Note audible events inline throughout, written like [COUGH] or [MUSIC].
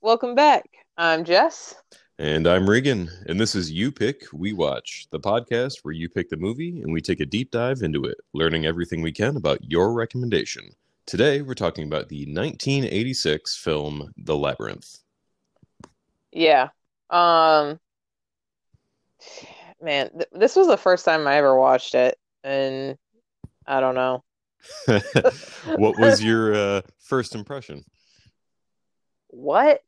Welcome back. I'm Jess. And I'm Regan, and this is You Pick, We Watch, the podcast where you pick the movie and we take a deep dive into it, learning everything we can about your recommendation. Today, we're talking about the 1986 film The Labyrinth. Yeah. Um man, th- this was the first time I ever watched it and I don't know. [LAUGHS] what was your uh, first impression? What?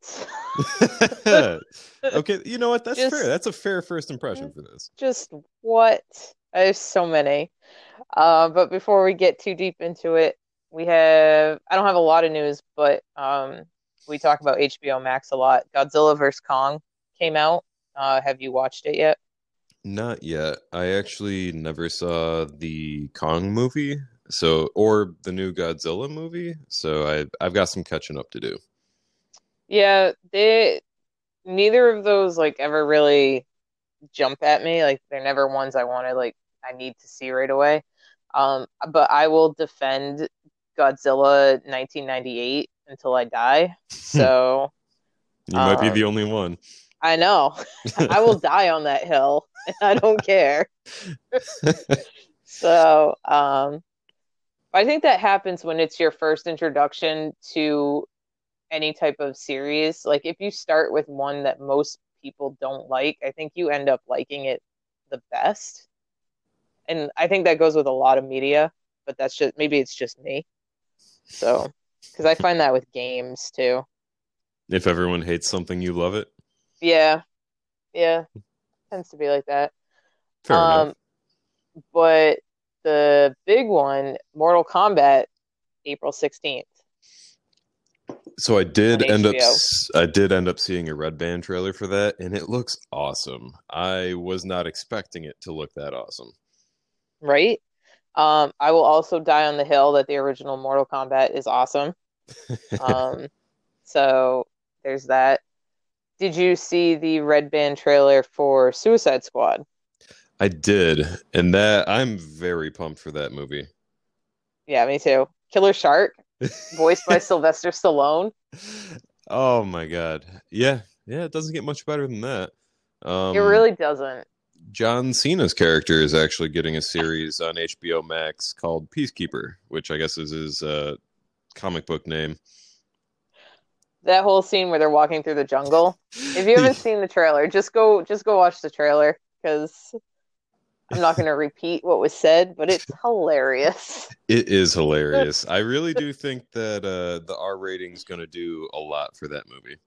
[LAUGHS] okay, you know what? That's Just- fair. That's a fair first impression for this. Just what? I have so many. Uh, but before we get too deep into it, we have I don't have a lot of news, but um we talk about HBO Max a lot. Godzilla vs. Kong came out. Uh, have you watched it yet? Not yet. I actually never saw the Kong movie, so or the new Godzilla movie. So I I've got some catching up to do. Yeah, they neither of those like ever really jump at me. Like they're never ones I want to like I need to see right away. Um, but I will defend Godzilla 1998 until I die. [LAUGHS] So You might be Um, the only one. I know [LAUGHS] I will die on that hill. [LAUGHS] I don't care. So, um, I think that happens when it's your first introduction to any type of series. Like if you start with one that most people don't like, I think you end up liking it the best. And I think that goes with a lot of media, but that's just maybe it's just me. So, because I find that with games too. If everyone hates something, you love it. Yeah. Yeah. Tends to be like that. Fair um, enough. but the big one, Mortal Kombat, April 16th. So I did end up I did end up seeing a Red Band trailer for that, and it looks awesome. I was not expecting it to look that awesome. right? Um, I will also die on the hill that the original Mortal Kombat is awesome. [LAUGHS] Um, so there's that. Did you see the Red Band trailer for Suicide Squad? I did, and that I'm very pumped for that movie. Yeah, me too. Killer Shark, [LAUGHS] voiced by Sylvester Stallone. Oh my god. Yeah, yeah, it doesn't get much better than that. Um, it really doesn't. John Cena's character is actually getting a series on HBO Max called Peacekeeper, which I guess is his uh, comic book name. That whole scene where they're walking through the jungle. If you haven't [LAUGHS] seen the trailer, just go just go watch the trailer because I'm not going to repeat what was said, but it's [LAUGHS] hilarious. It is hilarious. [LAUGHS] I really do think that uh, the R rating is going to do a lot for that movie.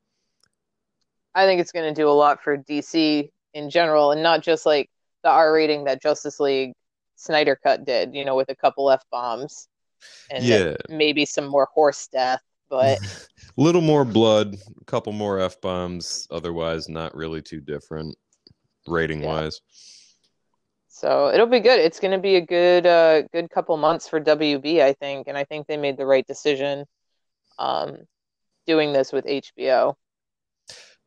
I think it's going to do a lot for DC in general, and not just like the R rating that Justice League Snyder Cut did, you know, with a couple F bombs and Yeah. maybe some more horse death. But A [LAUGHS] little more blood, a couple more F bombs, otherwise, not really too different rating wise. so it'll be good. It's going to be a good, uh, good couple months for WB, I think, and I think they made the right decision, um, doing this with HBO.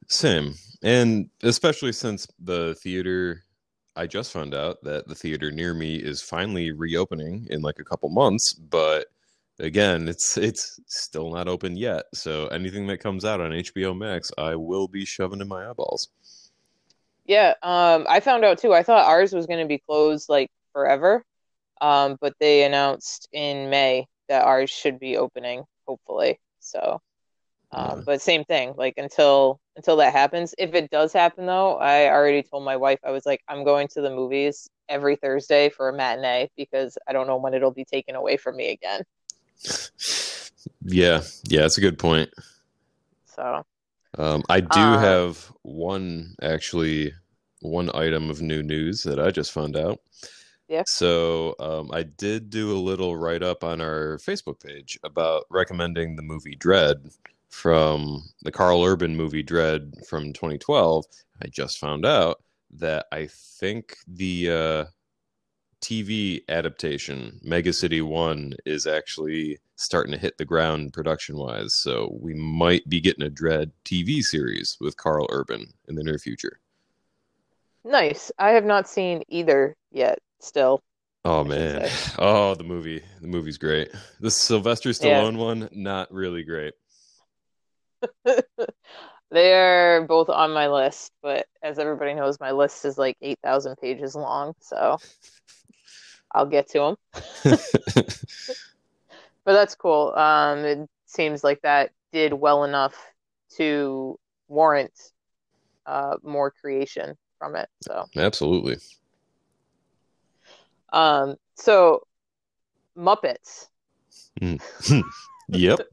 Same. And especially since the theater, I just found out that the theater near me is finally reopening in like a couple months, but again, it's it's still not open yet. So anything that comes out on HBO Max, I will be shoving in my eyeballs. Yeah, um, I found out too. I thought ours was going to be closed like forever, um, but they announced in May that ours should be opening, hopefully. So, um, Yeah. but same thing. Like until until that happens. If it does happen, though, I already told my wife I was like, I'm going to the movies every Thursday for a matinee because I don't know when it'll be taken away from me again. Yeah, yeah, that's a good point. So, Um, I do Uh, have one actually one item of new news that I just found out. Yeah. So um, I did do a little write up on our Facebook page about recommending the movie Dredd from the Karl Urban movie Dredd from 2012. I just found out that I think the uh, TV adaptation, Mega City 1, is actually starting to hit the ground production wise. So we might be getting a Dredd TV series with Karl Urban in the near future. nice. I have not seen either yet, still. Oh man. [LAUGHS] Oh, the movie. The movie's great. The Sylvester Yeah. Stallone one, not really great. [LAUGHS] They're both on my list, but as everybody knows, my list is like 8,000 pages long, so [LAUGHS] I'll get to them. [LAUGHS] But that's cool. Um, it seems like that did well enough to warrant uh, more creation from it. So, Absolutely. um, so Muppets. [LAUGHS] Yep. [LAUGHS]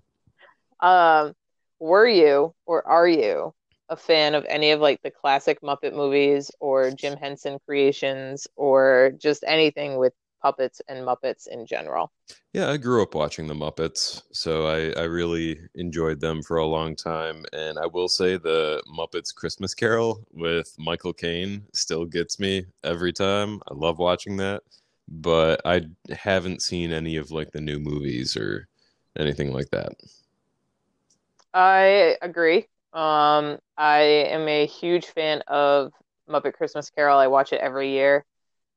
Um, were you or are you a fan of any of like the classic Muppet movies or Jim Henson creations or just anything with puppets and Muppets in general? Yeah, I grew up watching the Muppets, so I, I really enjoyed them for a long time. And I will say the Muppets Christmas Carol with Michael Caine still gets me every time. I love watching that, but I haven't seen any of like the new movies or anything like that. I agree. Um, I am a huge fan of Muppet Christmas Carol. I watch it every year.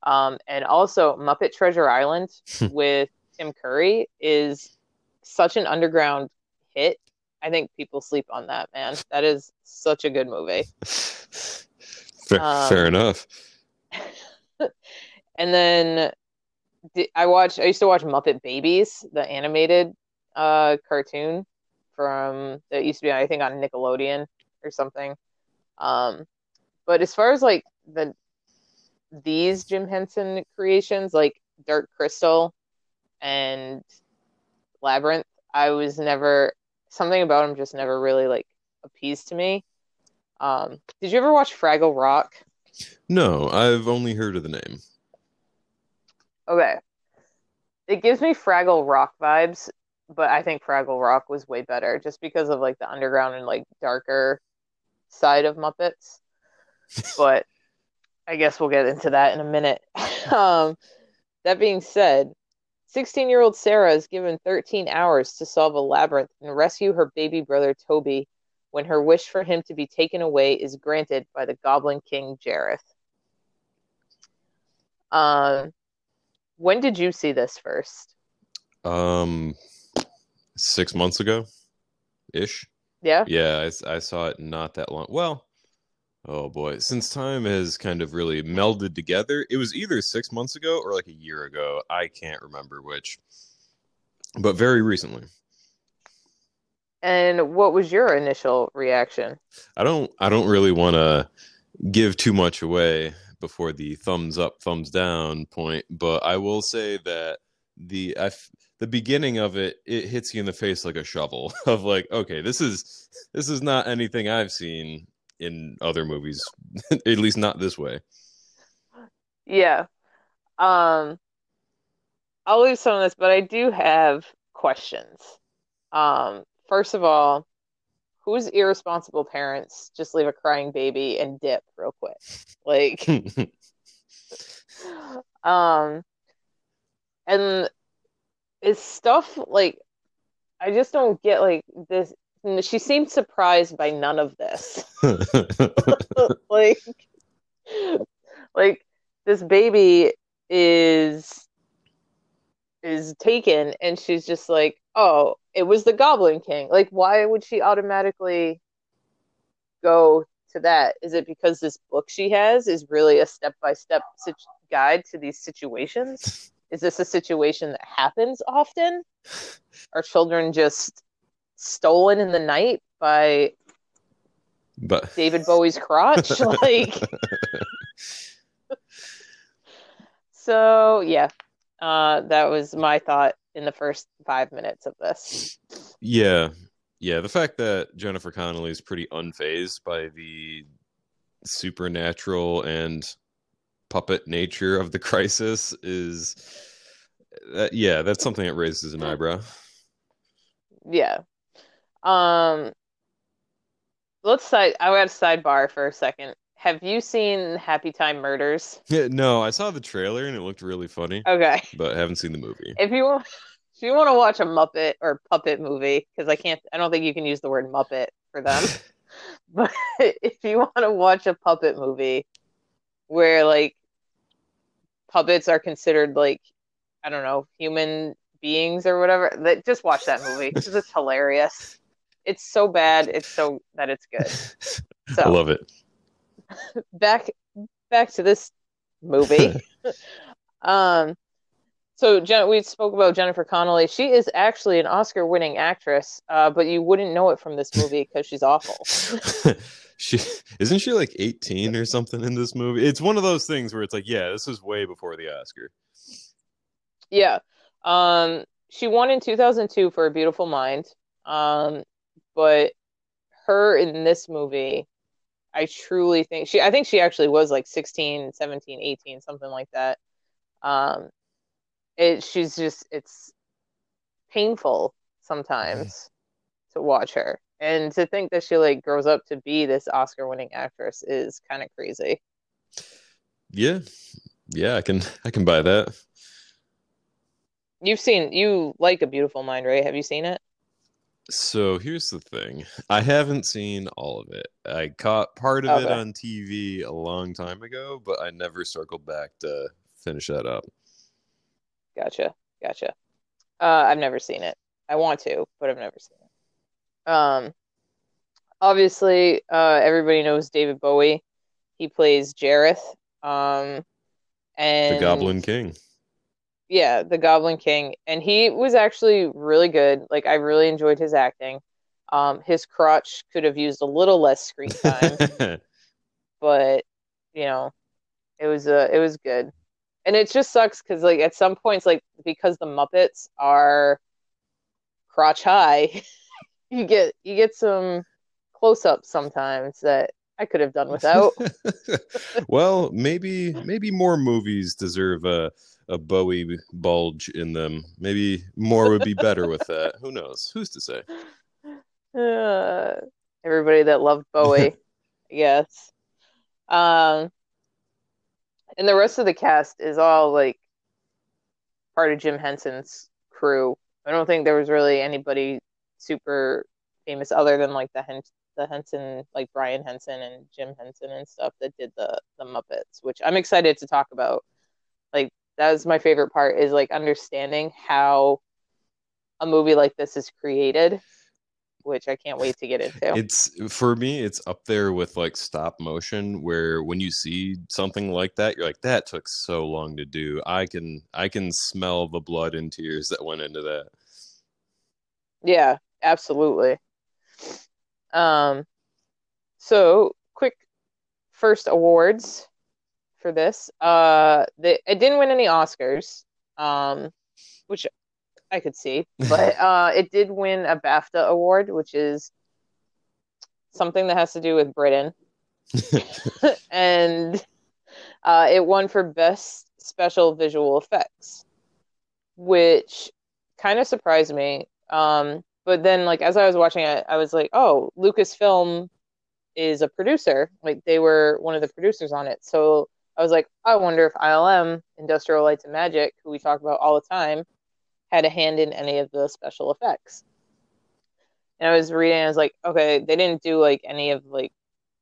Um, and also Muppet Treasure Island with Tim Curry is such an underground hit. I think people sleep on that, man. That is such a good movie. [LAUGHS] Fair, Um, fair enough. [LAUGHS] And then I watched, I used to watch Muppet Babies, the animated uh cartoon from that used to be, I think, on Nickelodeon or something. Um, but as far as like the these Jim Henson creations, like Dark Crystal and Labyrinth, I was never something about them just never really like appeased to me. Um, did you ever watch Fraggle Rock? No, I've only heard of the name. Okay. It gives me Fraggle Rock vibes, but I think Fraggle Rock was way better just because of like the underground and like darker side of Muppets. [LAUGHS] But I guess we'll get into that in a minute. [LAUGHS] Um, that being said, 16-year-old Sarah is given 13 hours to solve a labyrinth and rescue her baby brother Toby when her wish for him to be taken away is granted by the Goblin King Jareth. Um, when did you see this first? Um, six months ago, ish. Yeah? Yeah, I saw it not that long. Well, oh boy, since time has kind of really melded together, it was either six months ago or like a year ago. I can't remember which, but very recently. And what was your initial reaction? I don't I don't really want to give too much away before the thumbs up, thumbs down point, but I will say that the I f- the beginning of it it hits you in the face like a shovel [LAUGHS] of like okay, this is this is not anything I've seen in other movies, [LAUGHS] at least not this way. Yeah. Um, I'll leave some of this, but I do have questions. Um, first of all, whose irresponsible parents just leave a crying baby and dip real quick? Like, [LAUGHS] um, and it's stuff like I just don't get like this. Hmm, she seemed surprised by none of this. [LAUGHS] [LAUGHS] like like this baby is is taken and she's just like oh it was the goblin king. Like why would she automatically go to that? Is it because this book she has is really a step-by-step guide to these situations? [LAUGHS] Is this a situation that happens often? Are children just stolen in the night by but david bowie's crotch [LAUGHS] like So yeah, uh, that was my thought in the first five minutes of this. yeah, yeah, the fact that Jennifer Connelly is pretty unfazed by the supernatural and puppet nature of the crisis is that yeah, that's something that raises an eyebrow. Yeah. Um, let's side. I got a sidebar for a second. Have you seen Happy Time Murders? Yeah, no, I saw the trailer and it looked really funny, Okay. but haven't seen the movie. If you want, if you want to watch a Muppet or puppet movie, because I can't, I don't think you can use the word Muppet for them. [LAUGHS] But if you want to watch a puppet movie where like puppets are considered like I don't know human beings or whatever. That just watch that movie because it's hilarious. It's so bad. It's so that it's good. [LAUGHS] So I love it. [LAUGHS] back back to this movie. [LAUGHS] um, so Jen, we spoke about Jennifer Connelly. She is actually an Oscar-winning actress, uh, but you wouldn't know it from this movie because she's awful. she isn't she like 18 or something in this movie? It's one of those things where it's like, yeah, this is way before the Oscar. Yeah. Um, she won in 2002 for A Beautiful Mind. Um, but her in this movie, I truly think she I think she actually was like 16, 17, 18, something like that. Um, it she's just it's painful sometimes to watch her. And to think that she like grows up to be this Oscar winning actress is kind of crazy. Yeah. Yeah, I can I can buy that. You've seen you like A Beautiful Mind, right? Have you seen it? So here's the thing. I haven't seen all of it. I caught part of it on TV a long time ago, but I never circled back to finish that up. Gotcha. Gotcha. Uh, I've never seen it. I want to, but I've never seen it. Um, obviously, uh, everybody knows David Bowie. He plays Jareth. Um, and The Goblin King. Yeah, the Goblin King, and he was actually really good. Like I really enjoyed his acting. Um, his crotch could have used a little less screen time, [LAUGHS] but you know, it was uh, it was good. And it just sucks because like at some points, like because the Muppets are crotch high, [LAUGHS] you get you get some close ups sometimes that I could have done without. [LAUGHS] well, maybe maybe more movies deserve a a Bowie bulge in them. Maybe more would be better with that. [LAUGHS] Who knows? Who's to say? [SIGHS] Uh, everybody that loved Bowie, [LAUGHS] I guess. Um, and the rest of the cast is all like part of Jim Henson's crew. I don't think there was really anybody super famous other than like the Hen the Henson, like Brian Henson and Jim Henson and stuff that did the the Muppets, which I'm excited to talk about. That was my favorite part is like understanding how a movie like this is created, which I can't wait to get into. It's for me, it's up there with like stop motion, where when you see something like that, you're like, that took so long to do. I can I can smell the blood and tears that went into that. Yeah, absolutely. Um, so quick first awards for this. Uh, the, it didn't win any Oscars, um, which I could see, [LAUGHS] but uh, it did win a BAFTA award, which is something that has to do with Britain, [LAUGHS] [LAUGHS] and uh, it won for best special visual effects, which kind of surprised me. Um, but then, like as I was watching it, I was like, "Oh, Lucasfilm is a producer. Like they were one of the producers on it." So I was like, "I wonder if ILM, Industrial Lights and Magic, who we talk about all the time, had a hand in any of the special effects." And I was reading, I was like, "Okay, they didn't do like any of like,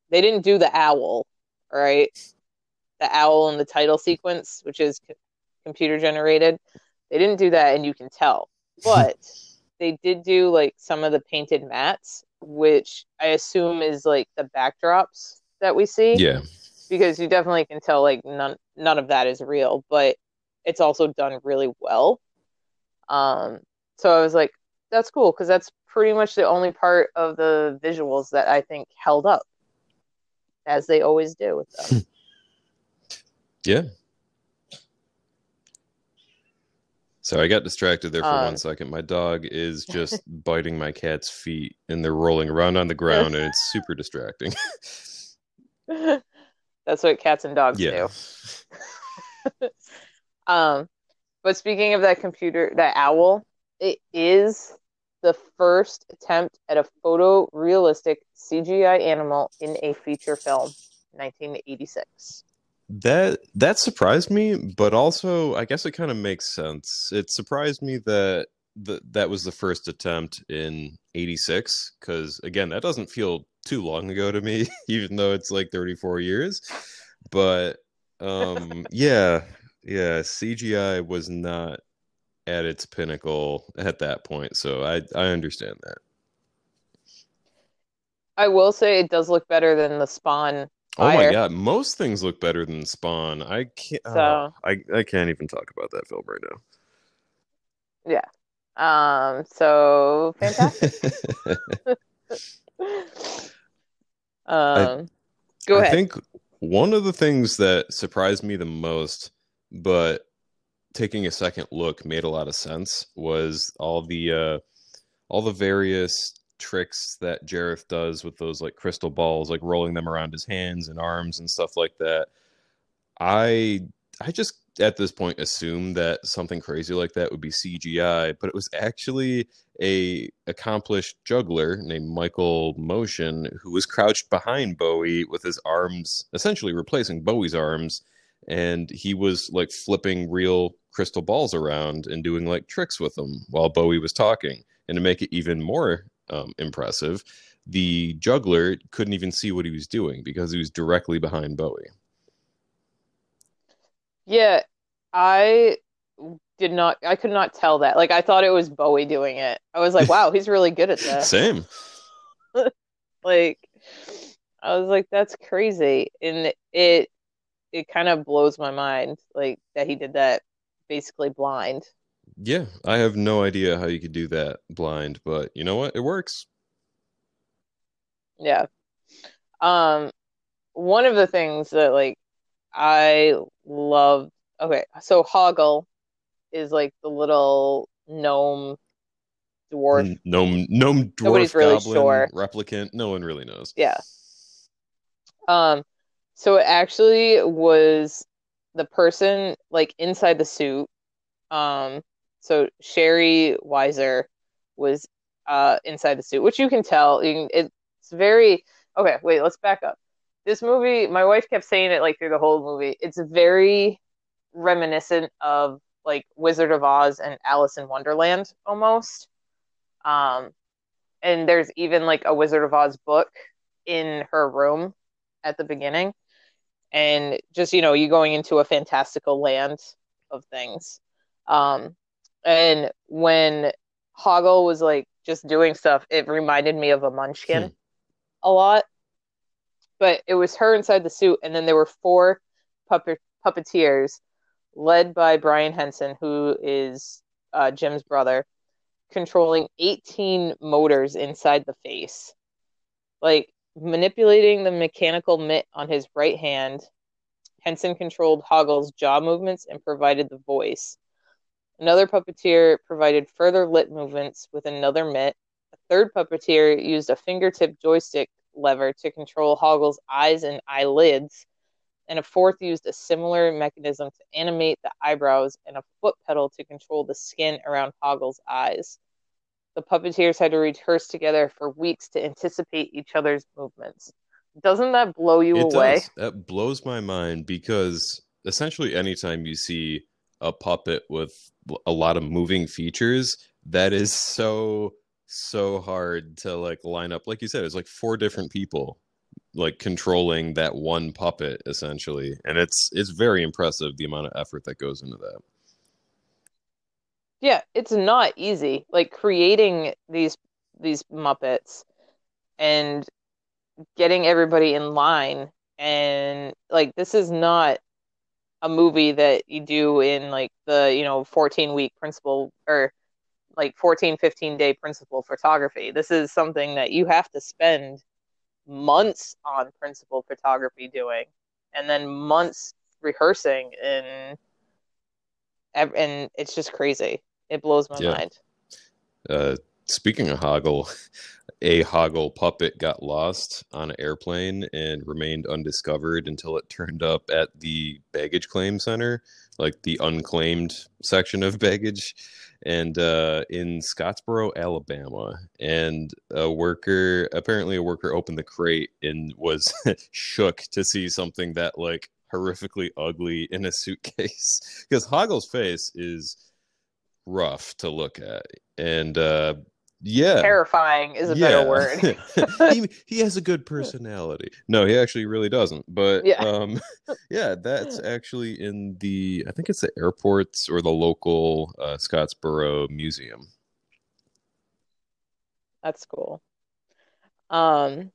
they didn't do the owl, right? The owl in the title sequence, which is c- computer generated. They didn't do that, and you can tell, [LAUGHS] but." they did do like some of the painted mattes, which I assume is like the backdrops that we see. Yeah. Because you definitely can tell like none none of that is real, but it's also done really well. Um, so I was like, that's cool because that's pretty much the only part of the visuals that I think held up, as they always do with them. [LAUGHS] Yeah. So I got distracted there for Um, one second. My dog is [LAUGHS] just biting my cat's feet and they're rolling around on the ground and it's super distracting. [LAUGHS] that's what cats and dogs yeah. do. [LAUGHS] Um, but speaking of that computer, that owl, it is the first attempt at a photorealistic CGI animal in a feature film, 1986. That that surprised me, but also I guess it kind of makes sense. It surprised me that the, that was the first attempt in 86 cuz again, that doesn't feel too long ago to me [LAUGHS] even though it's like 34 years. But um [LAUGHS] yeah, yeah, CGI was not at its pinnacle at that point, so I I understand that. I will say it does look better than the Spawn. Oh my god, most things look better than Spawn. I can't. So- oh, I I can't even talk about that film right now. Yeah. Um, so fantastic. [LAUGHS] Um, go I ahead. I think one of the things that surprised me the most, but taking a second look made a lot of sense, was all the uh, all the various tricks that Jareth does with those like crystal balls, like rolling them around his hands and arms and stuff like that. I I just at this point assume that something crazy like that would be CGI, but it was actually a accomplished juggler named Michael Moschen who was crouched behind Bowie with his arms essentially replacing Bowie's arms and he was like flipping real crystal balls around and doing like tricks with them while Bowie was talking. And to make it even more um, impressive, the juggler couldn't even see what he was doing because he was directly behind Bowie. Yeah, I did not, I could not tell that. Like, I thought it was Bowie doing it. I was like, wow, he's really good at [LAUGHS] that. Same. [LAUGHS] Like, I was like, that's crazy. And it, it kind of blows my mind, like, that he did that basically blind. Yeah, I have no idea how you could do that blind, but you know what? It works. Yeah. Um, one of the things that, like, I love, okay, so Hoggle is like the little gnome dwarf. Gnome, gnome, dwarf, Nobody's really goblin, sure. replicant. No one really knows. Yeah. Um, so it actually was the person like inside the suit. Um, so Shari Weiser was uh inside the suit, which you can tell. You can, it's very okay. Wait, let's back up. This movie, my wife kept saying it like through the whole movie. It's very reminiscent of like Wizard of Oz and Alice in Wonderland almost. Um, and there's even like a Wizard of Oz book in her room at the beginning. And just, you know, you going into a fantastical land of things. Um, and when Hoggle was like just doing stuff, it reminded me of a munchkin Hmm. a lot. But it was her inside the suit, and then there were four puppet puppeteers led by Brian Henson, who is uh, Jim's brother, controlling 18 motors inside the face. Like manipulating the mechanical mitt on his right hand, Henson controlled Hoggle's jaw movements and provided the voice. Another puppeteer provided further lip movements with another mitt. A third puppeteer used a fingertip joystick lever to control Hoggle's eyes and eyelids, and a fourth used a similar mechanism to animate the eyebrows and a foot pedal to control the skin around Hoggle's eyes. The puppeteers had to rehearse together for weeks to anticipate each other's movements. Doesn't that blow you It away? does. That blows my mind because essentially anytime you see a puppet with a lot of moving features, that is so so hard to like line up. Like you said, it's like four different people like controlling that one puppet essentially. And it's it's very impressive the amount of effort that goes into that. Yeah, it's not easy. Like creating these these Muppets and getting everybody in line and like this is not a movie that you do in like the, you know, 14 week principal or like 14, 15 day principal photography. This is something that you have to spend months on principal photography doing and then months rehearsing and and it's just crazy. It blows my Yeah. mind. Uh, speaking of Hoggle, [LAUGHS] a Hoggle puppet got lost on an airplane and remained undiscovered until it turned up at the baggage claim center, like the unclaimed section of baggage, and uh, in Scottsboro, Alabama. And a worker, apparently a worker, opened the crate and was [LAUGHS] shook to see something that like horrifically ugly in a suitcase [LAUGHS] because Hoggle's face is rough to look at and uh yeah, terrifying is a better word. [LAUGHS] he, he has a good personality. No, he actually really doesn't. But Yeah. um, [LAUGHS] yeah, that's actually in the I think it's the airports or the local uh, Scottsboro Museum. That's cool. Um,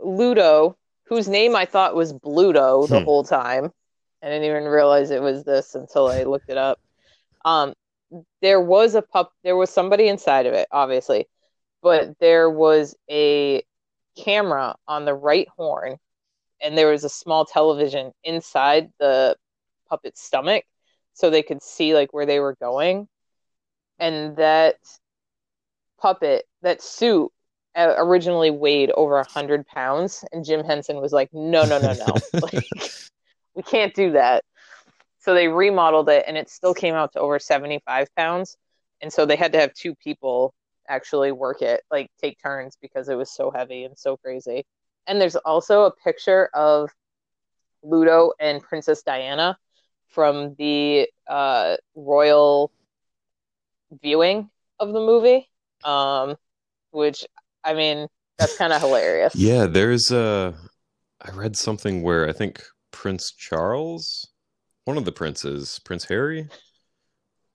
Ludo, whose name I thought was Bluto the Hmm. whole time. I didn't even realize it was this until I looked it up. Um, there was a pup, there was somebody inside of it, obviously, but there was a camera on the right horn, and there was a small television inside the puppet's stomach, so they could see like where they were going. And that puppet, that suit, uh, originally weighed over a hundred pounds, and Jim Henson was like, "No, no, no, no, [LAUGHS] like, we can't do that." So they remodeled it, and it still came out to over seventy-five pounds, and so they had to have two people actually work it, like take turns, because it was so heavy and so crazy. And there's also a picture of Ludo and Princess Diana from the uh, royal viewing of the movie, um, which I mean that's kind of hilarious. Yeah, there's a. I read something where I think Prince Charles, one of the princes, Prince Harry,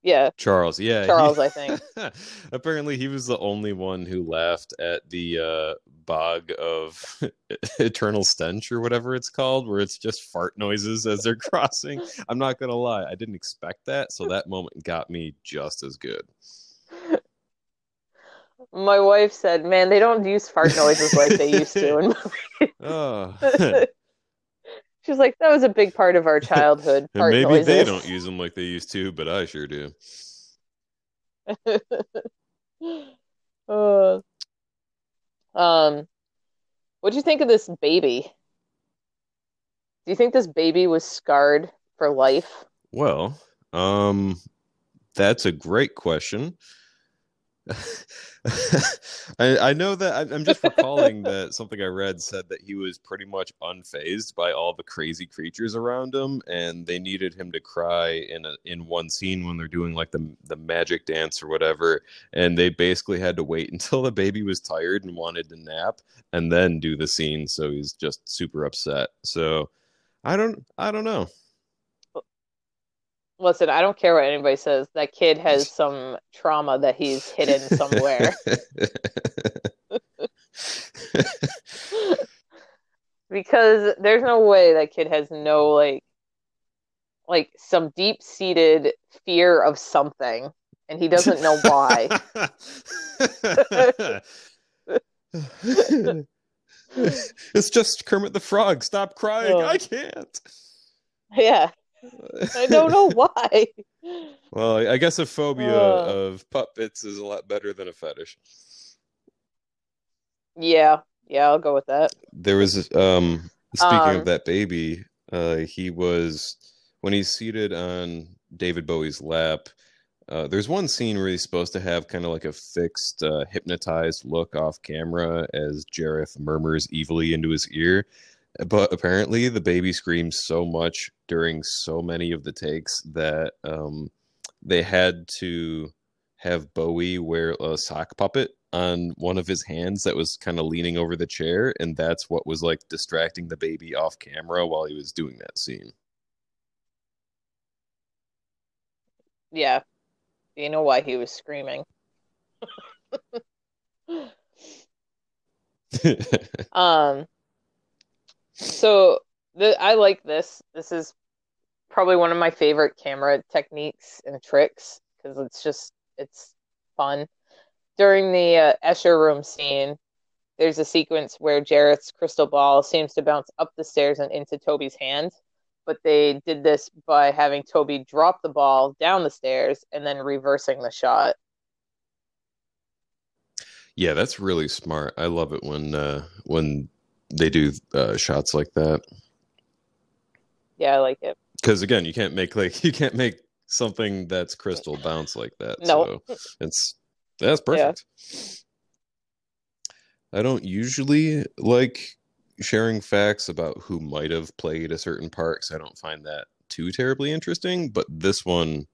Yeah, Charles, yeah, he- Charles, I think. [LAUGHS] apparently he was the only one who laughed at the uh bog of [LAUGHS] eternal stench or whatever it's called, where it's just fart noises as they're [LAUGHS] crossing. I'm not gonna lie, I didn't expect that, so that moment got me just as good. My wife said, "Man, they don't use fart noises like they used to." And Oh. She's like, "That was a big part of our [LAUGHS] childhood." Maybe noises. they don't use them like they used to, but I sure do. [LAUGHS] Uh, um, what do you think of this baby? Do you think this baby was scarred for life? Well, um, that's a great question. [LAUGHS] I, I know that I'm just recalling that something I read said that he was pretty much unfazed by all the crazy creatures around him, and they needed him to cry in a, in one scene when they're doing like the the magic dance or whatever, and they basically had to wait [LAUGHS] until the baby was tired and wanted to nap, and then do the scene. So he's just super upset. So I don't I don't know. Listen, I don't care what anybody says. That kid has [LAUGHS] some trauma that he's hidden somewhere. [LAUGHS] because there's no way that kid has no like like some deep-seated fear of something and he doesn't know why. [LAUGHS] it's just Kermit the Frog. Stop crying. Oh. I can't. yeah, I don't know [LAUGHS] why. Well, I I guess a phobia Uh. of puppets is a lot better than a fetish. Yeah, yeah, I'll go with that. There was um speaking Um, of that baby, uh he was when he's seated on David Bowie's lap. Uh, there's one scene where he's supposed to have kind of like a fixed, uh, hypnotized look off camera as Jareth murmurs evilly into his ear. But apparently, the baby screams so much during so many of the takes that um, they had to have Bowie wear a sock puppet on one of his hands that was kind of leaning over the chair, and that's what was like distracting the baby off camera while he was doing that scene. Yeah, you know why he was screaming. [LAUGHS] Um, so the I like this. This is probably one of my favorite camera techniques and tricks because it's just it's fun. During the uh, Escher room scene, there's a sequence where Jareth's crystal ball seems to bounce up the stairs and into Toby's hand, but they did this by having Toby drop the ball down the stairs and then reversing the shot. Yeah, that's really smart. I love it when uh when they do uh shots like that. Yeah, I like it. Because again, you can't make like [LAUGHS] you can't make something that's crystal bounce like that. No. So it's that's perfect. I don't usually like sharing facts about who might have played a certain part 'cause I don't find that too terribly interesting, but this one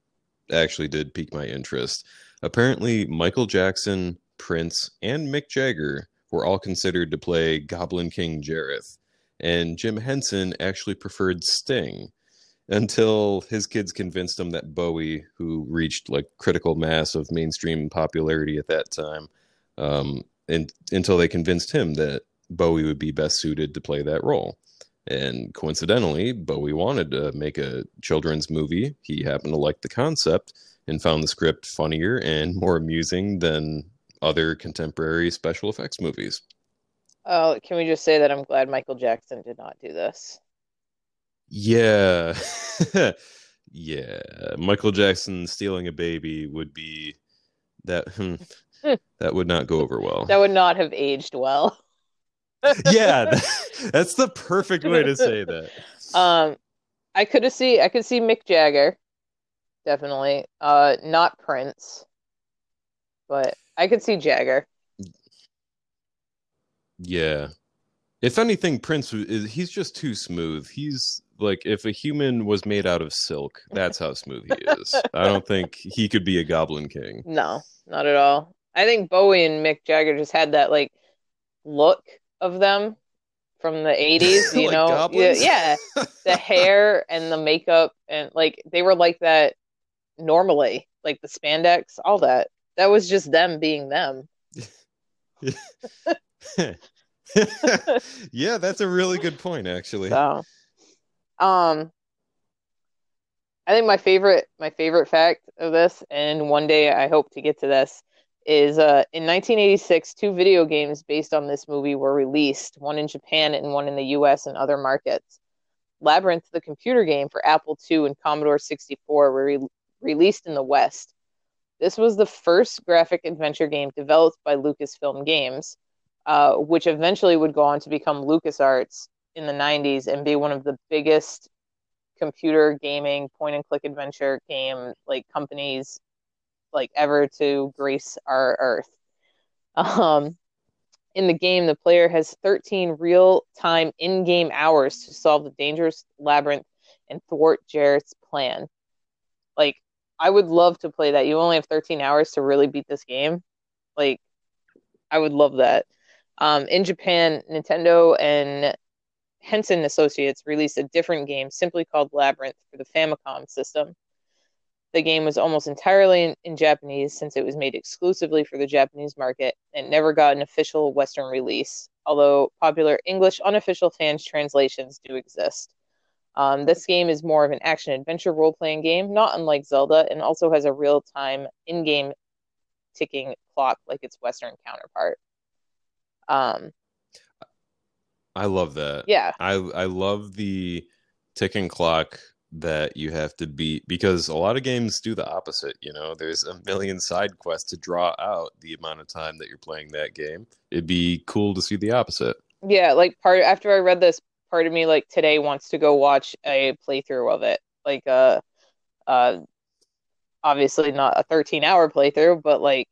actually did pique my interest. Apparently, Michael Jackson Prince, and Mick Jagger were all considered to play Goblin King Jareth, and Jim Henson actually preferred Sting until his kids convinced him that Bowie, who reached like critical mass of mainstream popularity at that time, um, and until they convinced him that Bowie would be best suited to play that role. And coincidentally, Bowie wanted to make a children's movie. He happened to like the concept and found the script funnier and more amusing than other contemporary special effects movies. Oh, can we just say that I'm glad Michael Jackson did not do this? Yeah. [LAUGHS] yeah. Michael Jackson stealing a baby would be that hmm, [LAUGHS] that would not go over well. That would not have aged well. [LAUGHS] yeah, that, that's the perfect way to say that. Um I could have see I could see Mick Jagger definitely. Uh not Prince. But I could see Jagger. Yeah. If anything, Prince is he's just too smooth. He's like if a human was made out of silk, that's how smooth he is. I don't think he could be a Goblin King. [LAUGHS] No, not at all. I think Bowie and Mick Jagger just had that like look of them from the 80s, [LAUGHS] you Like know. goblins? Yeah, yeah. [LAUGHS] The hair and the makeup and like they were like that normally, like the spandex, all that. That was just them being them. [LAUGHS] yeah, that's a really good point, actually. So, um, I think my favorite my favorite fact of this, and one day I hope to get to this, is uh, in 1986, two video games based on this movie were released, one in Japan and one in the U.S. and other markets. Labyrinth, the computer game for Apple II and Commodore 64, were re- released in the West. This was the first graphic adventure game developed by Lucasfilm Games, uh, which eventually would go on to become LucasArts in the 90s and be one of the biggest computer gaming point and click adventure game like companies like ever to grace our earth. Um, in the game, the player has 13 real time in game hours to solve the dangerous labyrinth and thwart Jareth's plan. I would love to play that. You only have 13 hours to really beat this game. Like, I would love that. Um, in Japan, Nintendo and Henson Associates released a different game simply called Labyrinth for the Famicom system. The game was almost entirely in, in, Japanese since it was made exclusively for the Japanese market and never got an official Western release, although popular English unofficial fans translations do exist. Um, this game is more of an action adventure role playing game, not unlike Zelda, and also has a real time in game ticking clock like its Western counterpart. Um, I love that. Yeah. I I love the ticking clock that you have to beat because a lot of games do the opposite, you know. There's a million side quests to draw out the amount of time that you're playing that game. It'd be cool to see the opposite. Yeah, like part after I read this, part of me like today wants to go watch a playthrough of it. Like uh uh obviously not a 13 hour playthrough, but like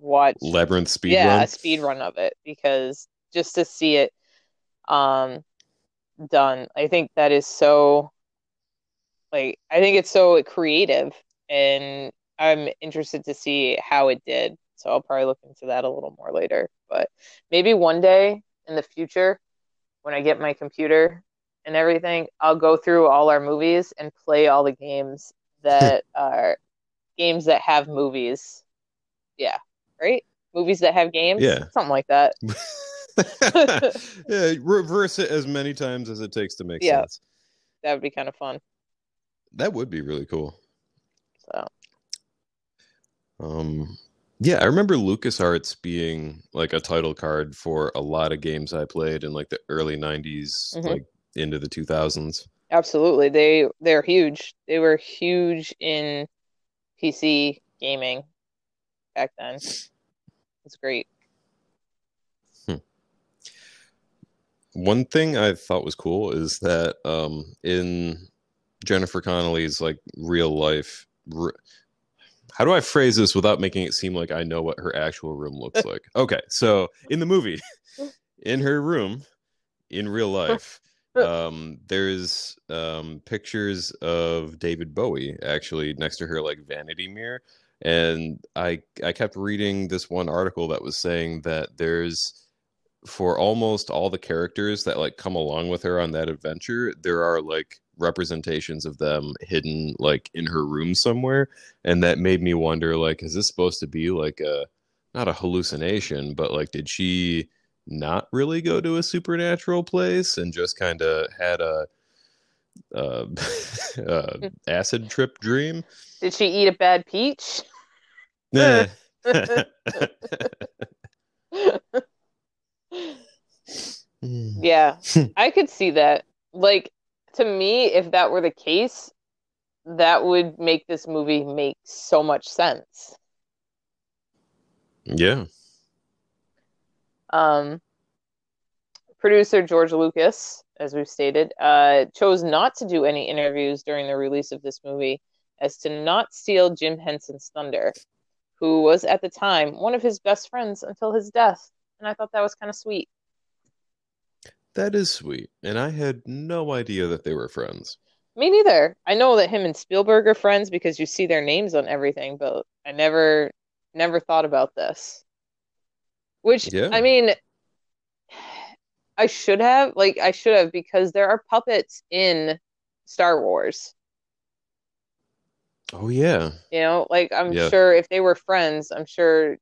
watch Labyrinth speed yeah, run. a speed run of it because just to see it um done. I think that is so like I think it's so creative and I'm interested to see how it did. So I'll probably look into that a little more later. But maybe one day in the future when I get my computer and everything, I'll go through all our movies and play all the games [LAUGHS] that are games that have movies. Yeah, right? Movies that have games? Yeah. Something like that. [LAUGHS] [LAUGHS] yeah, reverse it as many times as it takes to make Yeah. sense. That would be kind of fun. That would be really cool. So Um, yeah, I remember LucasArts being like a title card for a lot of games I played in like the early 90s, Mhm. like into the 2000s. absolutely. They they're huge. They were huge in PC gaming back then. It's great. One thing I thought was cool is that um, in Jennifer Connelly's like real life, r- how do I phrase this without making it seem like I know what her actual room looks like? Okay, so in the movie, [LAUGHS] in her room, in real life, um, there's um, pictures of David Bowie actually next to her like vanity mirror, and I I kept reading this one article that was saying that there's for almost all the characters that like come along with her on that adventure, there are like representations of them hidden like in her room somewhere, and that made me wonder like is this supposed to be like a not a hallucination, but like did she not really go to a supernatural place and just kind of had a uh, [LAUGHS] uh, [LAUGHS] acid trip dream. Did she eat a bad peach? Yeah. [LAUGHS] yeah, I could see that. Like, to me, if that were the case, that would make this movie make so much sense. Yeah. Um, producer George Lucas, as we've stated, uh, chose not to do any interviews during the release of this movie as to not steal Jim Henson's thunder, who was at the time one of his best friends until his death. And I thought that was kind of sweet. That is sweet. And I had no idea that they were friends. Me neither. I know that him and Spielberg are friends because you see their names on everything, but I never never thought about this. Which Yeah. I mean I should have like I should have because there are puppets in Star Wars. Oh yeah. You know, like I'm Yeah. sure if they were friends, I'm sure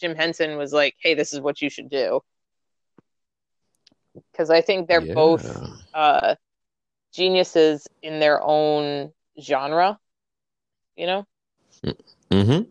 Jim Henson was like, "Hey, this is what you should do." Because I think they're Yeah. both uh, geniuses in their own genre. You know? Mm-hmm.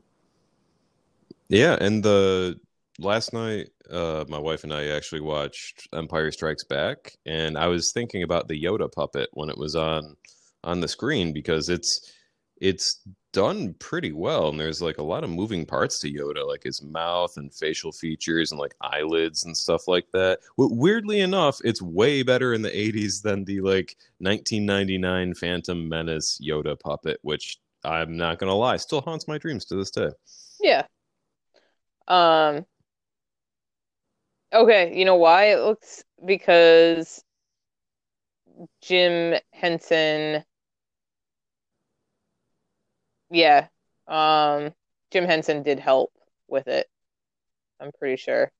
Yeah, and the last night, uh, my wife and I actually watched Empire Strikes Back, and I was thinking about the Yoda puppet when it was on on the screen because it's it's done pretty well, and there's like a lot of moving parts to Yoda, like his mouth and facial features and like eyelids and stuff like that. W- weirdly enough, it's way better in the 80s than the like 1999 Phantom Menace Yoda puppet, which I'm not gonna lie, still haunts my dreams to this day. Yeah. Um. Okay, you know why it looks because Jim Henson. Yeah. Um. Jim Henson did help with it. I'm pretty sure.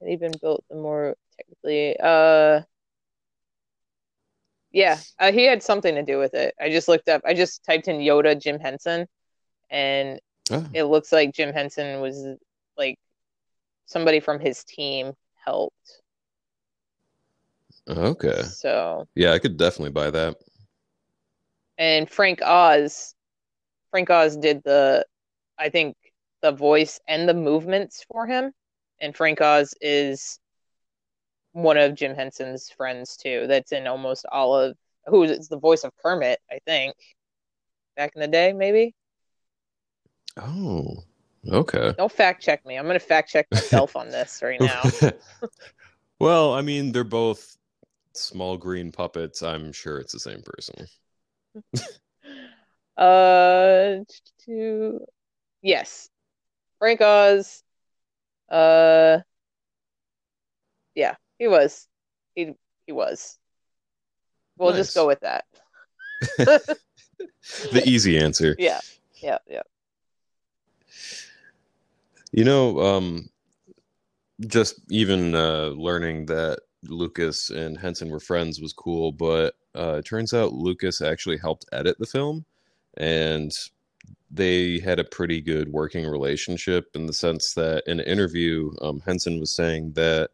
And even built the more technically. Uh. Yeah, uh, he had something to do with it. I just looked up. I just typed in Yoda Jim Henson, and Oh, it looks like Jim Henson was like somebody from his team helped. okay. So, Yeah, I could definitely buy that. And Frank Oz, Frank Oz did the, I think, the voice and the movements for him. And Frank Oz is one of Jim Henson's friends too. That's in almost all of who is the voice of Kermit, I think, back in the day, maybe. Oh, okay. Don't fact check me. I'm gonna fact check myself on this right [LAUGHS] now. Well, I mean, they're both small green puppets. I'm sure it's the same person. [LAUGHS] Uh, to yes, Frank Oz. Uh, yeah, he was. He he was. We'll just go with that. [LAUGHS] The easy answer. [LAUGHS] Yeah, yeah, yeah. You know, um, just even uh, learning that Lucas and Henson were friends was cool, but uh, it turns out Lucas actually helped edit the film, and they had a pretty good working relationship in the sense that in an interview, um, Henson was saying that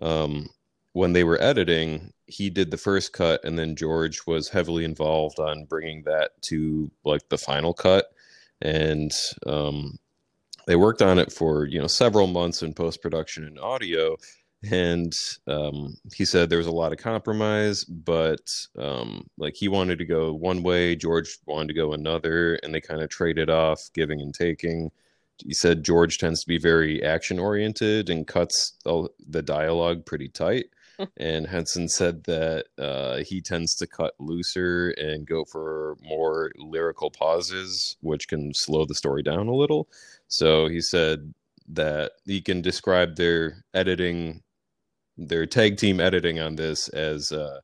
um, when they were editing, he did the first cut, and then George was heavily involved on bringing that to like the final cut, and um, they worked on it for you know several months in post production and audio and um, he said there was a lot of compromise but um, like he wanted to go one way george wanted to go another and they kind of traded off giving and taking. He said george tends to be very action oriented and cuts the, dialogue pretty tight. [LAUGHS] And henson said that uh, he tends to cut looser and go for more lyrical pauses which can slow the story down a little. So he said that he can describe their editing, their tag team editing on this as uh,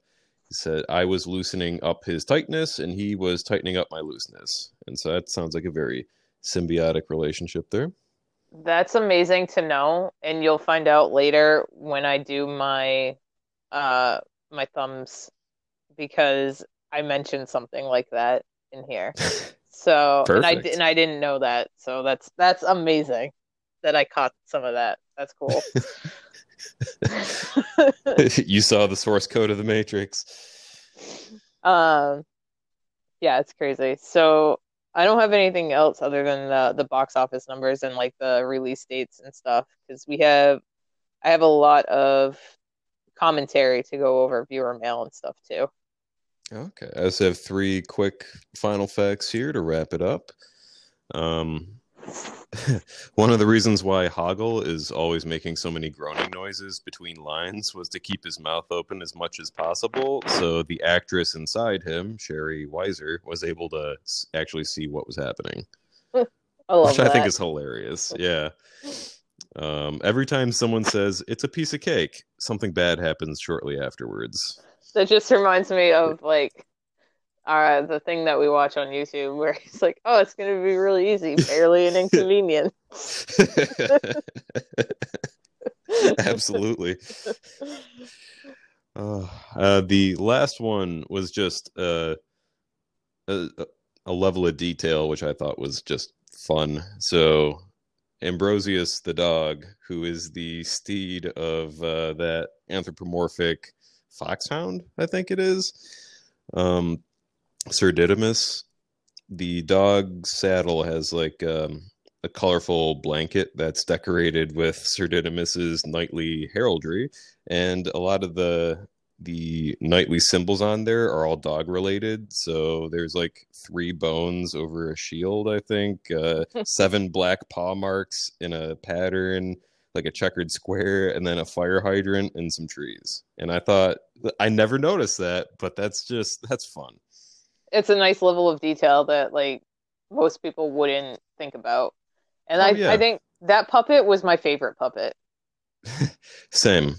He said I was loosening up his tightness and he was tightening up my looseness. And so that sounds like a very symbiotic relationship there. That's amazing to know, and you'll find out later when I do my uh my thumbs because I mentioned something like that in here. [LAUGHS] So and I and I didn't know that. So that's that's amazing that I caught some of that. That's cool. [LAUGHS] [LAUGHS] you saw the source code of the Matrix. Um yeah, it's crazy. So I don't have anything else other than the the box office numbers and like the release dates and stuff because we have I have a lot of commentary to go over viewer mail and stuff too. Okay, I just have three quick final facts here to wrap it up. Um, [LAUGHS] one of the reasons why Hoggle is always making so many groaning noises between lines was to keep his mouth open as much as possible, so the actress inside him, Shari Weiser, was able to actually see what was happening, [LAUGHS] I love which I think is hilarious. Yeah. Um, every time someone says it's a piece of cake, something bad happens shortly afterwards. That just reminds me of like uh the thing that we watch on YouTube where he's like, "Oh, it's gonna be really easy, barely an [LAUGHS] inconvenience." [LAUGHS] Absolutely. [LAUGHS] Uh, uh, the last one was just uh, a, a level of detail which I thought was just fun. So, Ambrosius the dog, who is the steed of uh, that anthropomorphic foxhound, I think it is, um, Sir Didymus, the dog's saddle has like um, a colorful blanket that's decorated with Sir Didymus's knightly heraldry, and a lot of the the knightly symbols on there are all dog related. So there's like three bones over a shield, I think, uh, [LAUGHS] seven black paw marks in a pattern, like a checkered square, and then a fire hydrant and some trees. And I thought I never noticed that, but that's just that's fun. It's a nice level of detail that like most people wouldn't think about. And Oh I yeah, I think that puppet was my favorite puppet. [LAUGHS] same.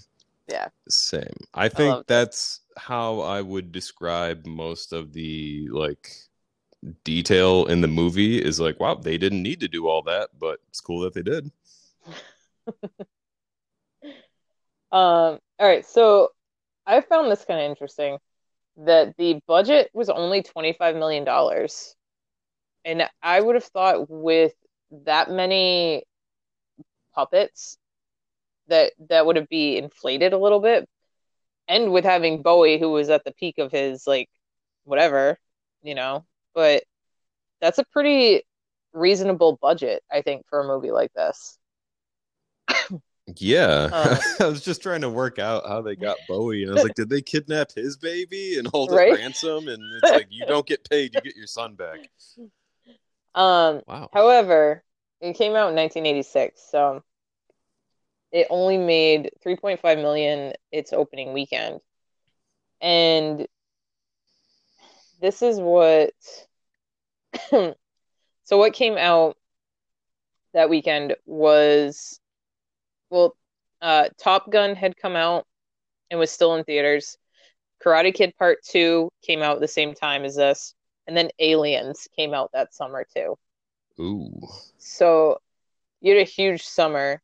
Yeah, Same. I I think it. that's how I would describe most of the like detail in the movie is like, wow, they didn't need to do all that, but it's cool that they did. [LAUGHS] Um, all right, so I found this kind of interesting that the budget was only $25 million. And I would have thought with that many puppets that that would have be inflated a little bit. And with having Bowie who was at the peak of his like whatever, you know, but that's a pretty reasonable budget, I think, for a movie like this. Yeah. Uh, [LAUGHS] I was just trying to work out how they got Bowie, and I was like, did they kidnap his baby and hold it right? ransom? And it's like, you [LAUGHS] don't get paid, you get your son back. Um, Wow. however, it came out in 1986, so it only made 3.5 million its opening weekend. And this is what [CLEARS THROAT] so what came out that weekend was well, uh, Top Gun had come out and was still in theaters. Karate Kid Part 2 came out at the same time as this, and then Aliens came out that summer too. Ooh. So you had a huge summer.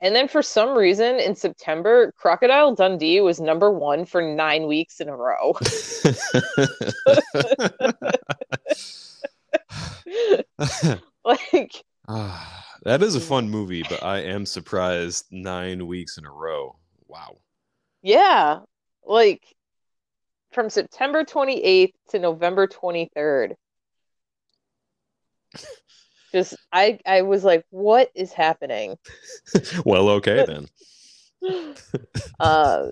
And then for some reason in September, Crocodile Dundee was number one for nine weeks in a row. [LAUGHS] [LAUGHS] [LAUGHS] Like, Ah, that is a fun movie, but I am surprised nine weeks in a row. Wow. yeah, like from September 28th to November 23rd. [LAUGHS] Just I I was like, what is happening? [LAUGHS] well, okay then. [LAUGHS] Uh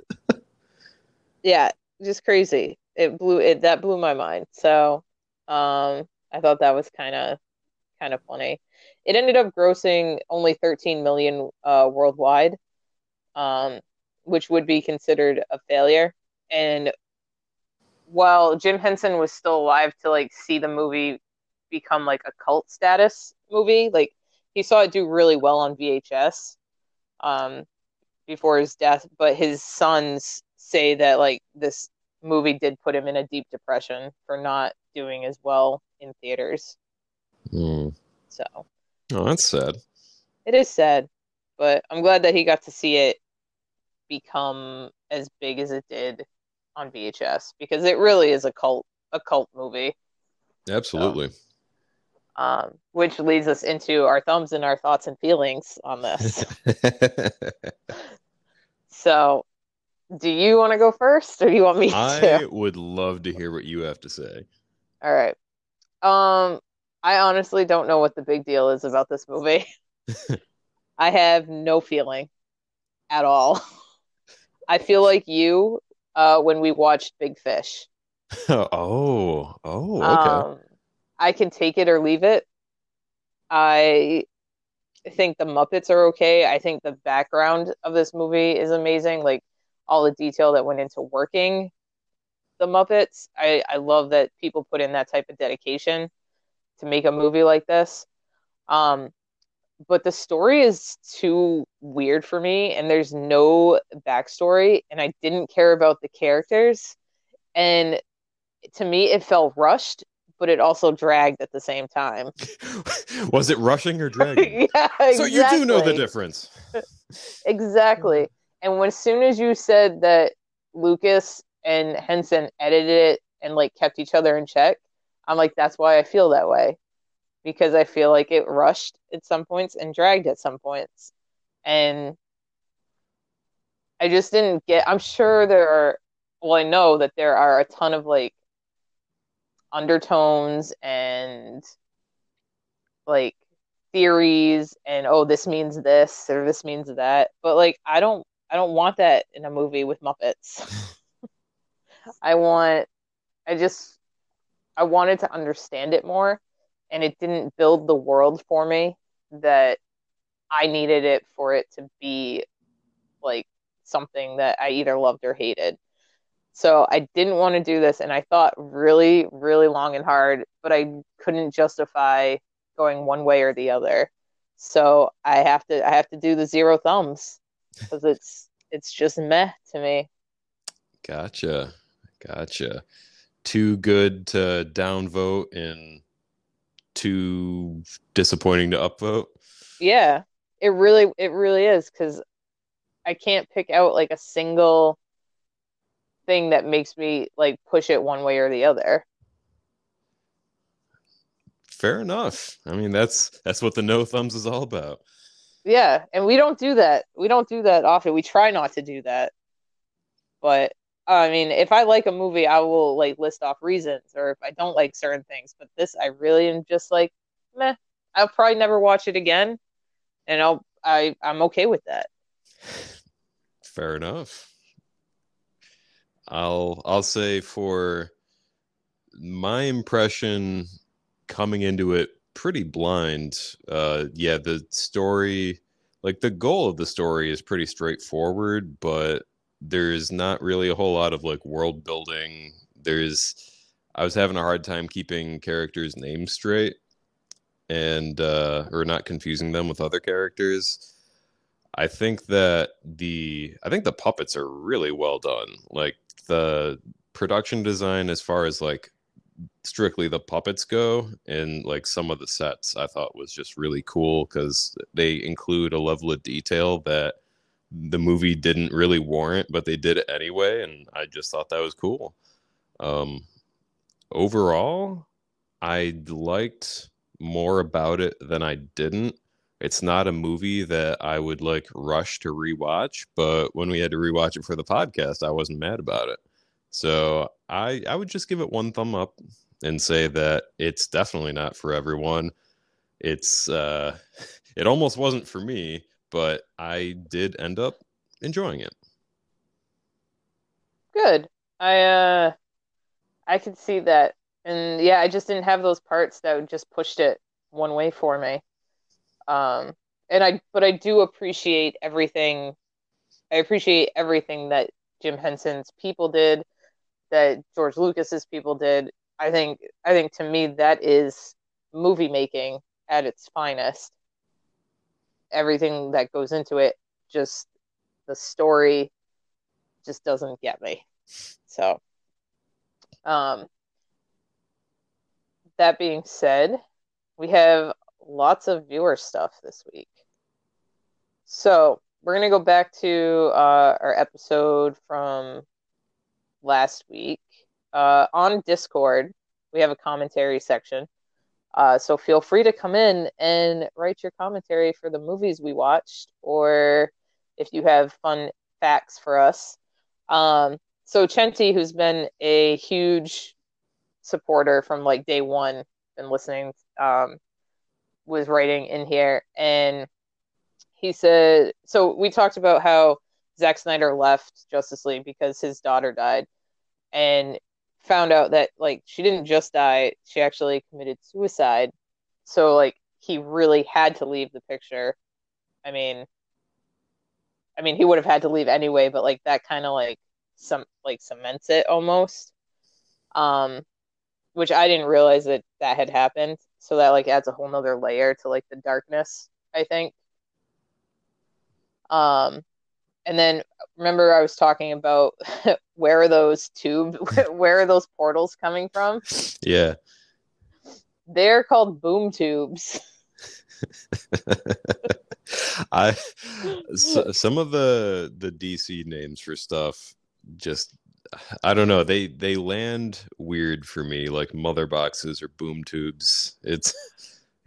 yeah, just crazy. It blew it that blew my mind. So, um I thought that was kind of kind of funny. It ended up grossing only 13 million uh worldwide, um which would be considered a failure. And while Jim Henson was still alive to like see the movie become like a cult status movie, like he saw it do really well on VHS um before his death, but his sons say that like this movie did put him in a deep depression for not doing as well in theaters. Hmm. So Oh, that's sad. it is sad, but I'm glad that he got to see it become as big as it did on VHS because it really is a cult a cult movie. Absolutely. Um, which leads us into our thumbs and our thoughts and feelings on this. [LAUGHS] so, do you want to go first, or do you want me to? I would love to hear what you have to say. All right. Um, I honestly don't know what the big deal is about this movie. [LAUGHS] [LAUGHS] I have no feeling at all. [LAUGHS] I feel like you uh, when we watched Big Fish. oh, oh, okay. Um, I can take it or leave it. I think the Muppets are okay. I think the background of this movie is amazing. Like all the detail that went into working the Muppets. I, I love that people put in that type of dedication to make a movie like this. Um, but the story is too weird for me, and there's no backstory, and I didn't care about the characters. And to me, it felt rushed, but it also dragged at the same time. [LAUGHS] Was it rushing or dragging? [LAUGHS] yeah, exactly. So you do know the difference. [LAUGHS] Exactly. And when as soon as you said that Lucas and Henson edited it and like kept each other in check, I'm like, that's why I feel that way. Because I feel like it rushed at some points and dragged at some points. And I just didn't get I'm sure there are well, I know that there are a ton of like undertones and like theories and oh this means this or this means that but like i don't i don't want that in a movie with muppets [LAUGHS] i want i just i wanted to understand it more and it didn't build the world for me that i needed it for it to be like something that i either loved or hated so I didn't want to do this, and I thought really, really long and hard, but I couldn't justify going one way or the other. So I have to, I have to do the zero thumbs because it's, it's just meh to me. Gotcha, gotcha. Too good to downvote and too disappointing to upvote. Yeah, it really, it really is because I can't pick out like a single thing that makes me like push it one way or the other. Fair enough. I mean, that's that's what the no thumbs is all about. Yeah, and we don't do that. We don't do that often. We try not to do that. But I mean, if I like a movie, I will like list off reasons, or if I don't like certain things. But this, I really am just like, meh. I'll probably never watch it again, and I'll I I'm okay with that. Fair enough. I'll I'll say for my impression coming into it pretty blind. Uh yeah, the story like the goal of the story is pretty straightforward, but there's not really a whole lot of like world building. There's I was having a hard time keeping characters' names straight and uh or not confusing them with other characters. I think that the I think the puppets are really well done. Like the production design as far as like strictly the puppets go and like some of the sets I thought was just really cool because they include a level of detail that the movie didn't really warrant, but they did it anyway, and I just thought that was cool. Um, overall, I liked more about it than I didn't. It's not a movie that I would like rush to rewatch, but when we had to rewatch it for the podcast, I wasn't mad about it. So I I would just give it one thumb up and say that it's definitely not for everyone. It's uh [LAUGHS] it almost wasn't for me, but I did end up enjoying it. Good. I uh I could see that. And yeah, I just didn't have those parts that just pushed it one way for me. Um and I but I do appreciate everything I appreciate everything that Jim Henson's people did, that George Lucas's people did. I think I think to me that is movie making at its finest. Everything that goes into it, just the story just doesn't get me. So Um, that being said, we have lots of viewer stuff this week. So we're gonna go back to uh, our episode from last week. Uh, on Discord, we have a commentary section. Uh, so feel free to come in and write your commentary for the movies we watched, or if you have fun facts for us. Um, so Chenti, who's been a huge supporter from like day one, been listening, um, was writing in here, and he said, so we talked about how Zack Snyder left Justice League because his daughter died, and found out that like she didn't just die, she actually committed suicide. So like he really had to leave the picture. I mean, I mean he would have had to leave anyway, but like that kind of like some like cements it almost. Um, which I didn't realize that that had happened. So that like adds a whole nother layer to like the darkness. I think. Um, and then remember I was talking about [LAUGHS] where are those tubes [LAUGHS] where are those portals coming from? Yeah. They're called boom tubes. [LAUGHS] I so, some of the the DC names for stuff just I don't know they they land weird for me like mother boxes or boom tubes. It's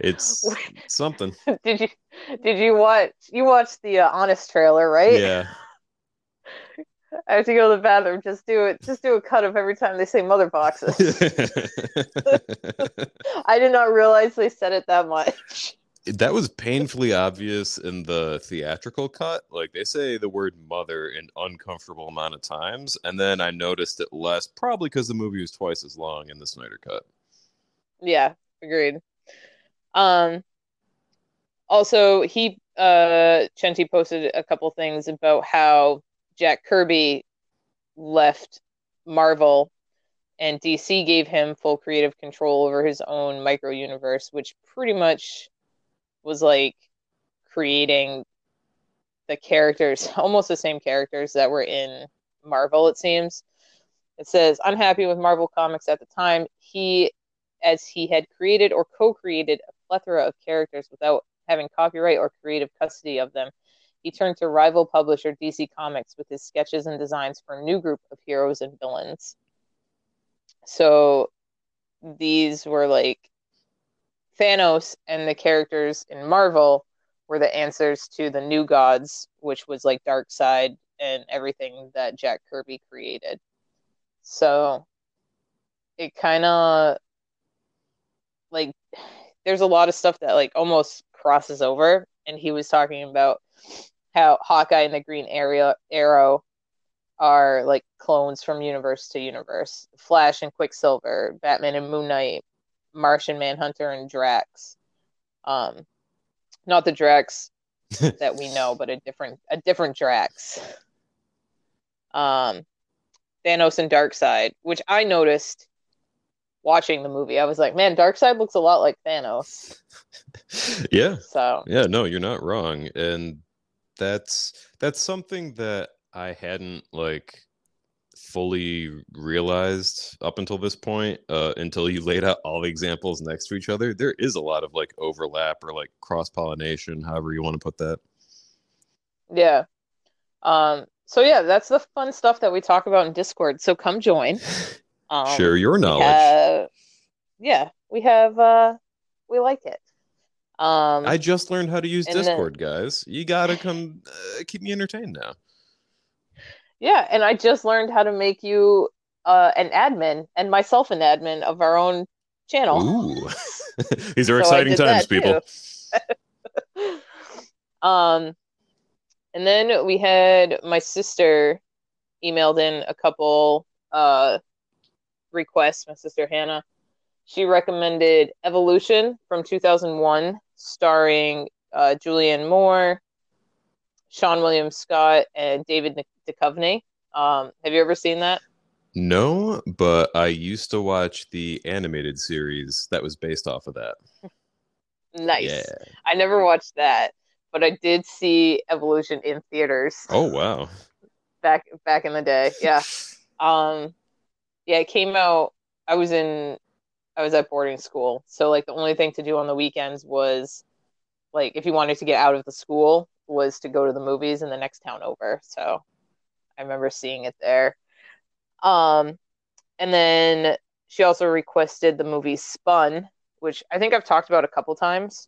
it's [LAUGHS] something. Did you did you watch you watched the uh, Honest trailer, right? Yeah. [LAUGHS] I have to go to the bathroom. Just do it. Just do a cut of every time they say mother boxes. [LAUGHS] I did not realize they said it that much. that was painfully obvious in the theatrical cut. Like they say the word mother an uncomfortable amount of times, and then I noticed it less, probably because the movie was twice as long in the Snyder cut. Yeah, agreed. Um, also, he uh, Chenti posted a couple things about how Jack Kirby left Marvel and DC gave him full creative control over his own micro universe, which pretty much was like creating the characters, [LAUGHS] almost the same characters that were in Marvel, it seems. It says, unhappy with Marvel Comics at the time, he, as he had created or co created a plethora of characters without having copyright or creative custody of them. He turned to rival publisher DC Comics with his sketches and designs for a new group of heroes and villains. So these were like Thanos and the characters in Marvel were the answers to the new gods, which was like Darkseid and everything that Jack Kirby created. So it kind of like there's a lot of stuff that like almost crosses over and he was talking about how Hawkeye and the Green Area Arrow are like clones from universe to universe. Flash and Quicksilver, Batman and Moon Knight, Martian Manhunter and Drax. Um not the Drax [LAUGHS] that we know, but a different a different Drax. Um Thanos and Darkseid which I noticed watching the movie. I was like, man, Darkseid looks a lot like Thanos. [LAUGHS] yeah. So Yeah, no, you're not wrong. And that's that's something that I hadn't like fully realized up until this point uh, until you laid out all the examples next to each other there is a lot of like overlap or like cross pollination however you want to put that yeah um so yeah that's the fun stuff that we talk about in discord so come join [LAUGHS] um, share your knowledge. have- yeah we have uh we like it. Um i just learned how to use And then- discord guys. You gotta come uh, keep me entertained now. Yeah, and I just learned how to make you uh, an admin and myself an admin of our own channel. ooh. [LAUGHS] These are So exciting times people. [LAUGHS] um, and then we had my sister emailed in a couple uh requests. My sister Hannah, she recommended Evolution from 2001, starring uh, Julianne Moore, Seann William Scott, and David Duch- Duchovny. Um, have you ever seen that? no but i used to watch the animated series that was based off of that Nice. yeah I never watched that, but I did see Evolution in theaters oh wow back back in the day. Yeah. [LAUGHS] Um Yeah, it came out. I was in. I was at boarding school, so like the only thing to do on the weekends was, like, if you wanted to get out of the school, was to go to the movies in the next town over. So, I remember seeing it there. Um, and then she also requested the movie Spun, which I think I've talked about a couple times.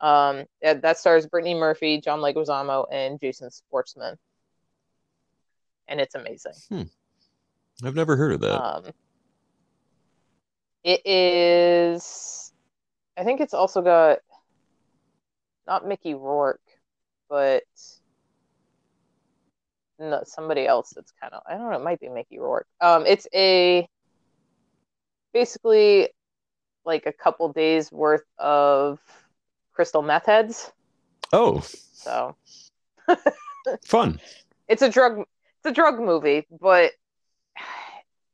Um, that stars Brittany Murphy, John Leguizamo, and Jason Schwartzman, and it's amazing. Hmm. I've never heard of that. Um, it is. I think it's also got not Mickey Rourke, but no, somebody else that's kind of I don't know. It might be Mickey Rourke. Um, it's a basically like a couple days worth of crystal meth heads. Oh, so [LAUGHS] fun. It's a drug. It's a drug movie, but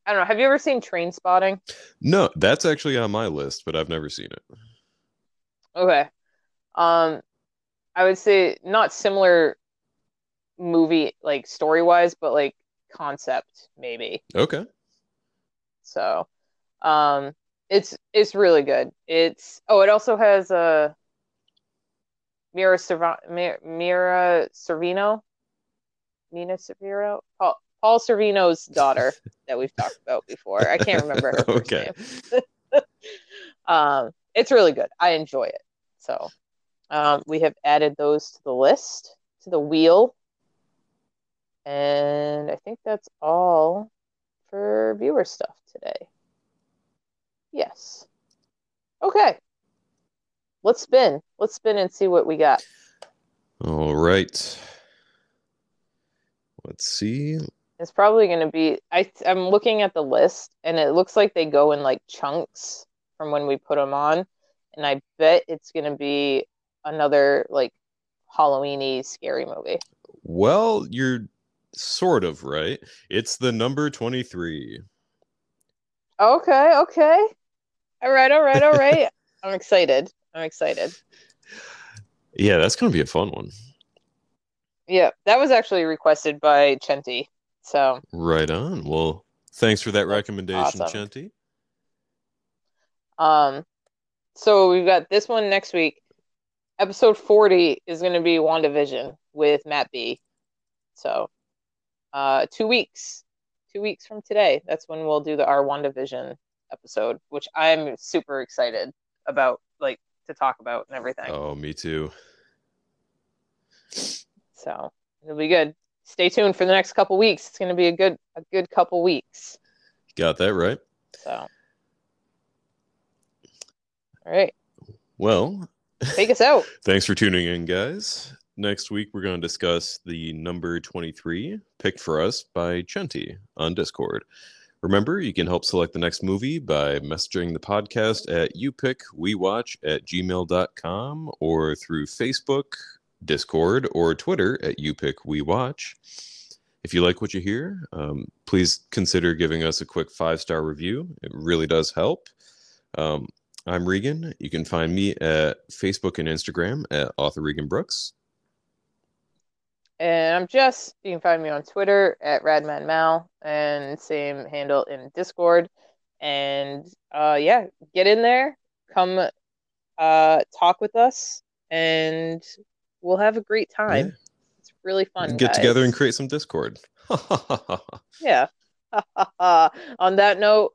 I don't know. Have you ever seen Trainspotting? No, that's actually on my list, but I've never seen it. Okay. Um, I would say not similar movie like story wise, but like concept maybe. Okay. So, um, it's it's really good. It's oh, it also has a uh, Mira Serv- Mira Sorvino, Nina Sorvino, Paul, Paul Sorvino's daughter [LAUGHS] that we've talked about before. I can't remember her okay. name. [LAUGHS] um, it's really good. I enjoy it. So, um, we have added those to the list to the wheel, and I think that's all for viewer stuff today. Yes. Okay. Let's spin. Let's spin and see what we got. All right. Let's see. It's probably going to be. I I'm looking at the list, and it looks like they go in like chunks from when we put them on, and I bet it's going to be another like Halloweeny scary movie. Well, you're sort of right. It's the number twenty three. Okay. Okay. All right. All right. All [LAUGHS] right. I'm excited. I'm excited. Yeah, that's going to be a fun one. Yeah, that was actually requested by Chenti. So right on. Well, thanks for that recommendation, awesome. Chenti. Um, so we've got this one next week. Episode forty is going to be WandaVision with Matt B. So, uh, two weeks, two weeks from today, that's when we'll do the our WandaVision episode, which I'm super excited about. Like to talk about and everything. Oh, me too. So it'll be good. Stay tuned for the next couple weeks. It's going to be a good a good couple weeks. Got that right. So, all right. Well, take us out. [LAUGHS] Thanks for tuning in, guys. Next week, we're going to discuss the number 23 picked for us by Chenti on Discord. Remember, you can help select the next movie by messaging the podcast at youpickwewatch at gmail.com or through Facebook, Discord, or Twitter at youpickwewatch. If you like what you hear, um, please consider giving us a quick five star review. It really does help. Um, I'm Regan. You can find me at Facebook and Instagram at author Regan Brooks. And I'm Jess. You can find me on Twitter at RadmanMal and same handle in Discord. And uh, yeah, get in there, come uh, talk with us, and we'll have a great time. Yeah. It's really fun. Get guys. together and create some Discord. [LAUGHS] yeah. [LAUGHS] on that note,